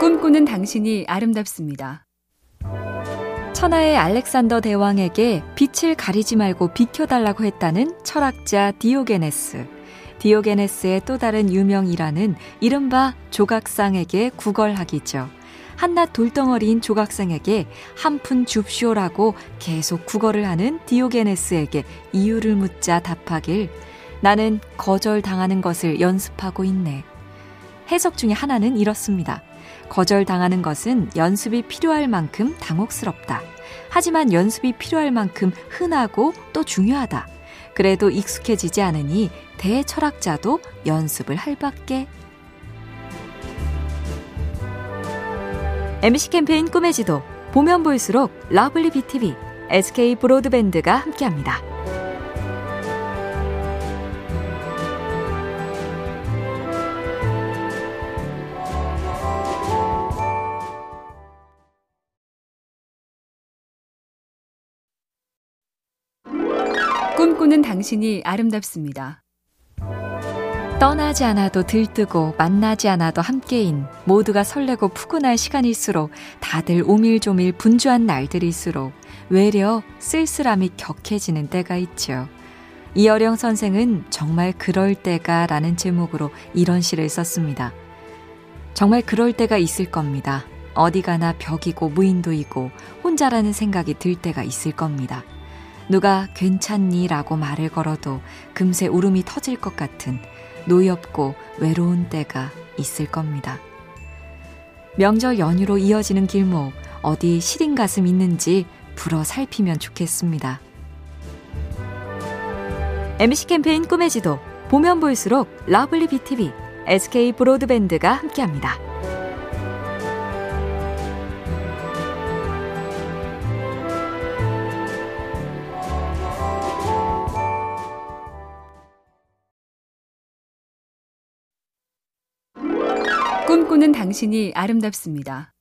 꿈꾸는 당신이 아름답습니다. 천하의 알렉산더 대왕에게 빛을 가리지 말고 비켜달라고 했다는 철학자 디오게네스. 디오게네스의 또 다른 유명 일화는 이른바 조각상에게 구걸하기죠. 한낱 돌덩어리인 조각상에게 한 푼 줍쇼라고 계속 구걸을 하는 디오게네스에게 이유를 묻자 답하길 나는 거절당하는 것을 연습하고 있네. 해석 중에 하나는 이렇습니다. 거절당하는 것은 연습이 필요할 만큼 당혹스럽다. 하지만 연습이 필요할 만큼 흔하고 또 중요하다. 그래도 익숙해지지 않으니 대철학자도 연습을 할 밖에. MC 캠페인 꿈의 지도 보면 볼수록 lovely BTV, SK 브로드밴드가 함께합니다. 꿈꾸는 당신이 아름답습니다. 떠나지 않아도 들뜨고 만나지 않아도 함께인 모두가 설레고 푸근할 시간일수록 다들 오밀조밀 분주한 날들일수록 외려 쓸쓸함이 격해지는 때가 있죠. 이어령 선생은 정말 그럴 때가 라는 제목으로 이런 시를 썼습니다. 정말 그럴 때가 있을 겁니다. 어디 가나 벽이고 무인도이고 혼자라는 생각이 들 때가 있을 겁니다. 누가 괜찮니? 라고 말을 걸어도 금세 울음이 터질 것 같은 노엽고 외로운 때가 있을 겁니다. 명절 연휴로 이어지는 길목, 어디 시린 가슴 있는지 두루 살피면 좋겠습니다. MC 캠페인 꿈의 지도, 보면 볼수록 lovely BTV, SK 브로드밴드가 함께합니다. 꿈꾸는 당신이 아름답습니다.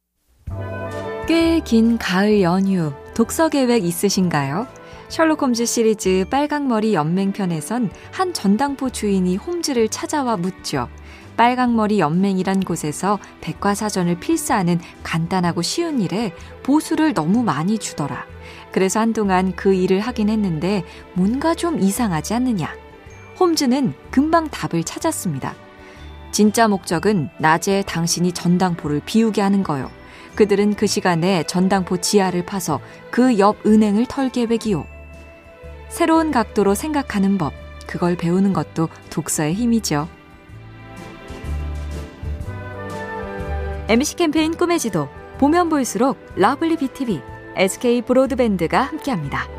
꽤 긴 가을 연휴 독서 계획 있으신가요? 셜록 홈즈 시리즈 빨강머리 연맹편에선 한 전당포 주인이 홈즈를 찾아와 묻죠. 빨강머리 연맹이란 곳에서 백과사전을 필사하는 간단하고 쉬운 일에 보수를 너무 많이 주더라. 그래서 한동안 그 일을 하긴 했는데 뭔가 좀 이상하지 않느냐. 홈즈는 금방 답을 찾았습니다. 진짜 목적은 낮에 당신이 전당포를 비우게 하는 거요. 그들은 그 시간에 전당포 지하를 파서 그 옆 은행을 털 계획이요. 새로운 각도로 생각하는 법, 그걸 배우는 것도 독서의 힘이죠. MC 캠페인 꿈의 지도, 보면 볼수록 lovely BTV, SK 브로드밴드가 함께합니다.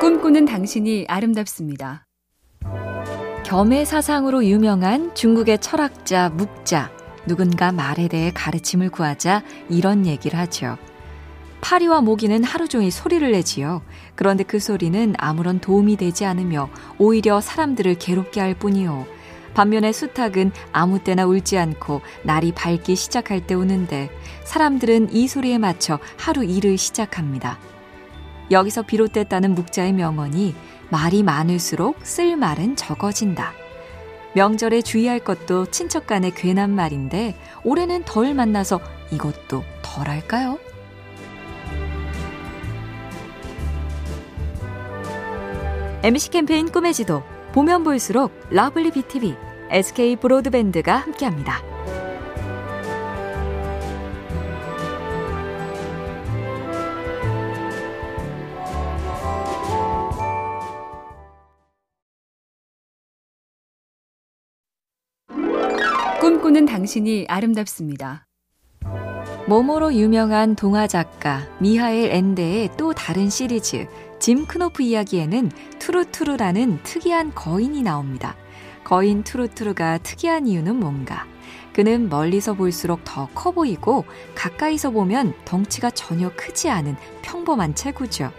꿈꾸는 당신이 아름답습니다. 겸의 사상으로 유명한 중국의 철학자 묵자. 누군가 말에 대해 가르침을 구하자 이런 얘기를 하죠. 파리와 모기는 하루 종일 소리를 내지요. 그런데 그 소리는 아무런 도움이 되지 않으며 오히려 사람들을 괴롭게 할 뿐이요. 반면에 수탉은 아무 때나 울지 않고 날이 밝기 시작할 때 우는데 사람들은 이 소리에 맞춰 하루 일을 시작합니다. 여기서 비롯됐다는 묵자의 명언이 말이 많을수록 쓸 말은 적어진다. 명절에 주의할 것도 친척 간의 괜한 말인데 올해는 덜 만나서 이것도 덜 할까요? MC 캠페인 꿈의 지도 보면 볼수록 lovely BTV, SK 브로드밴드가 함께합니다. 꿈꾸는 당신이 아름답습니다. 모모로 유명한 동화 작가 미하엘 엔데의 또 다른 시리즈 짐 크노프 이야기에는 투루투루라는 특이한 거인이 나옵니다. 거인 투루투루가 특이한 이유는 뭔가? 그는 멀리서 볼수록 더 커 보이고 가까이서 보면 덩치가 전혀 크지 않은 평범한 체구죠.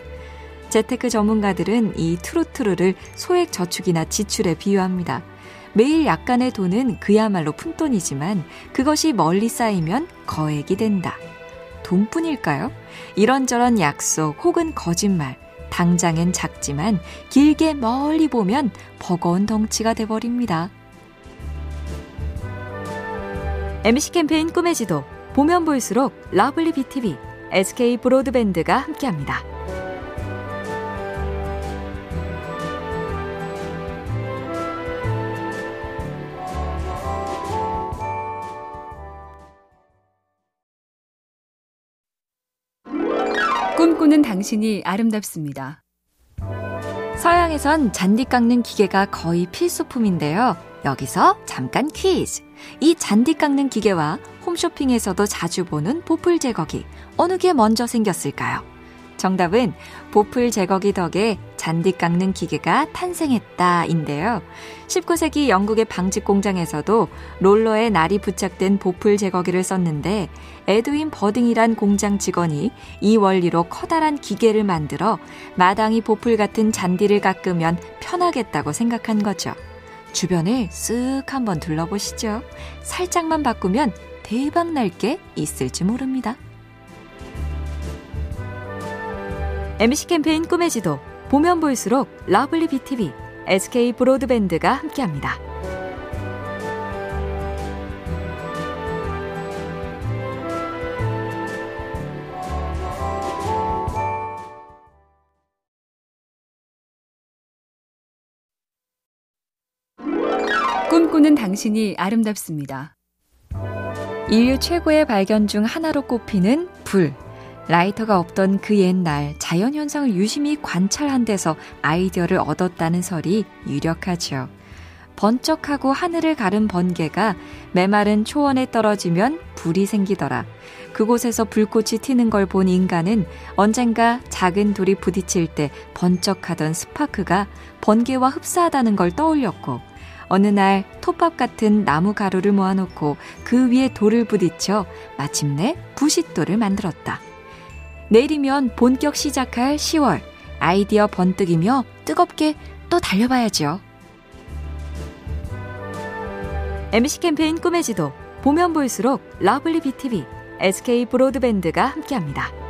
재테크 전문가들은 이 투루투루를 소액 저축이나 지출에 비유합니다. 매일 약간의 돈은 그야말로 푼돈이지만 그것이 멀리 쌓이면 거액이 된다. 돈뿐일까요? 이런저런 약속 혹은 거짓말. 당장엔 작지만 길게 멀리 보면 버거운 덩치가 돼버립니다. MC 캠페인 꿈의 지도. 보면 볼수록 lovely BTV, SK 브로드밴드가 함께합니다. 꿈꾸는 당신이 아름답습니다. 서양에선 잔디 깎는 기계가 거의 필수품인데요. 여기서 잠깐 퀴즈. 이 잔디 깎는 기계와 홈쇼핑에서도 자주 보는 보풀 제거기. 어느 게 먼저 생겼을까요? 정답은 보풀 제거기 덕에 잔디 깎는 기계가 탄생했다인데요. 19세기 영국의 방직 공장에서도 롤러에 날이 부착된 보풀 제거기를 썼는데 에드윈 버딩이란 공장 직원이 이 원리로 커다란 기계를 만들어 마당의 보풀 같은 잔디를 깎으면 편하겠다고 생각한 거죠. 주변을 쓱 한번 둘러보시죠. 살짝만 바꾸면 대박 날 게 있을지 모릅니다. MC 캠페인 꿈의 지도 보면 볼수록 lovely BTV, SK 브로드밴드가 함께합니다. 꿈꾸는 당신이 아름답습니다. 인류 최고의 발견 중 하나로 꼽히는 불. 라이터가 없던 그 옛날 자연 현상을 유심히 관찰한 데서 아이디어를 얻었다는 설이 유력하죠. 번쩍하고 하늘을 가른 번개가 메마른 초원에 떨어지면 불이 생기더라. 그곳에서 불꽃이 튀는 걸 본 인간은 언젠가 작은 돌이 부딪힐 때 번쩍하던 스파크가 번개와 흡사하다는 걸 떠올렸고 어느 날 톱밥 같은 나무 가루를 모아놓고 그 위에 돌을 부딪혀 마침내 부싯돌을 만들었다. 내일이면 본격 시작할 10월 아이디어 번뜩이며 뜨겁게 또 달려봐야죠. MC 캠페인 꿈의 지도 보면 볼수록 lovely BTV, SK 브로드밴드가 함께합니다.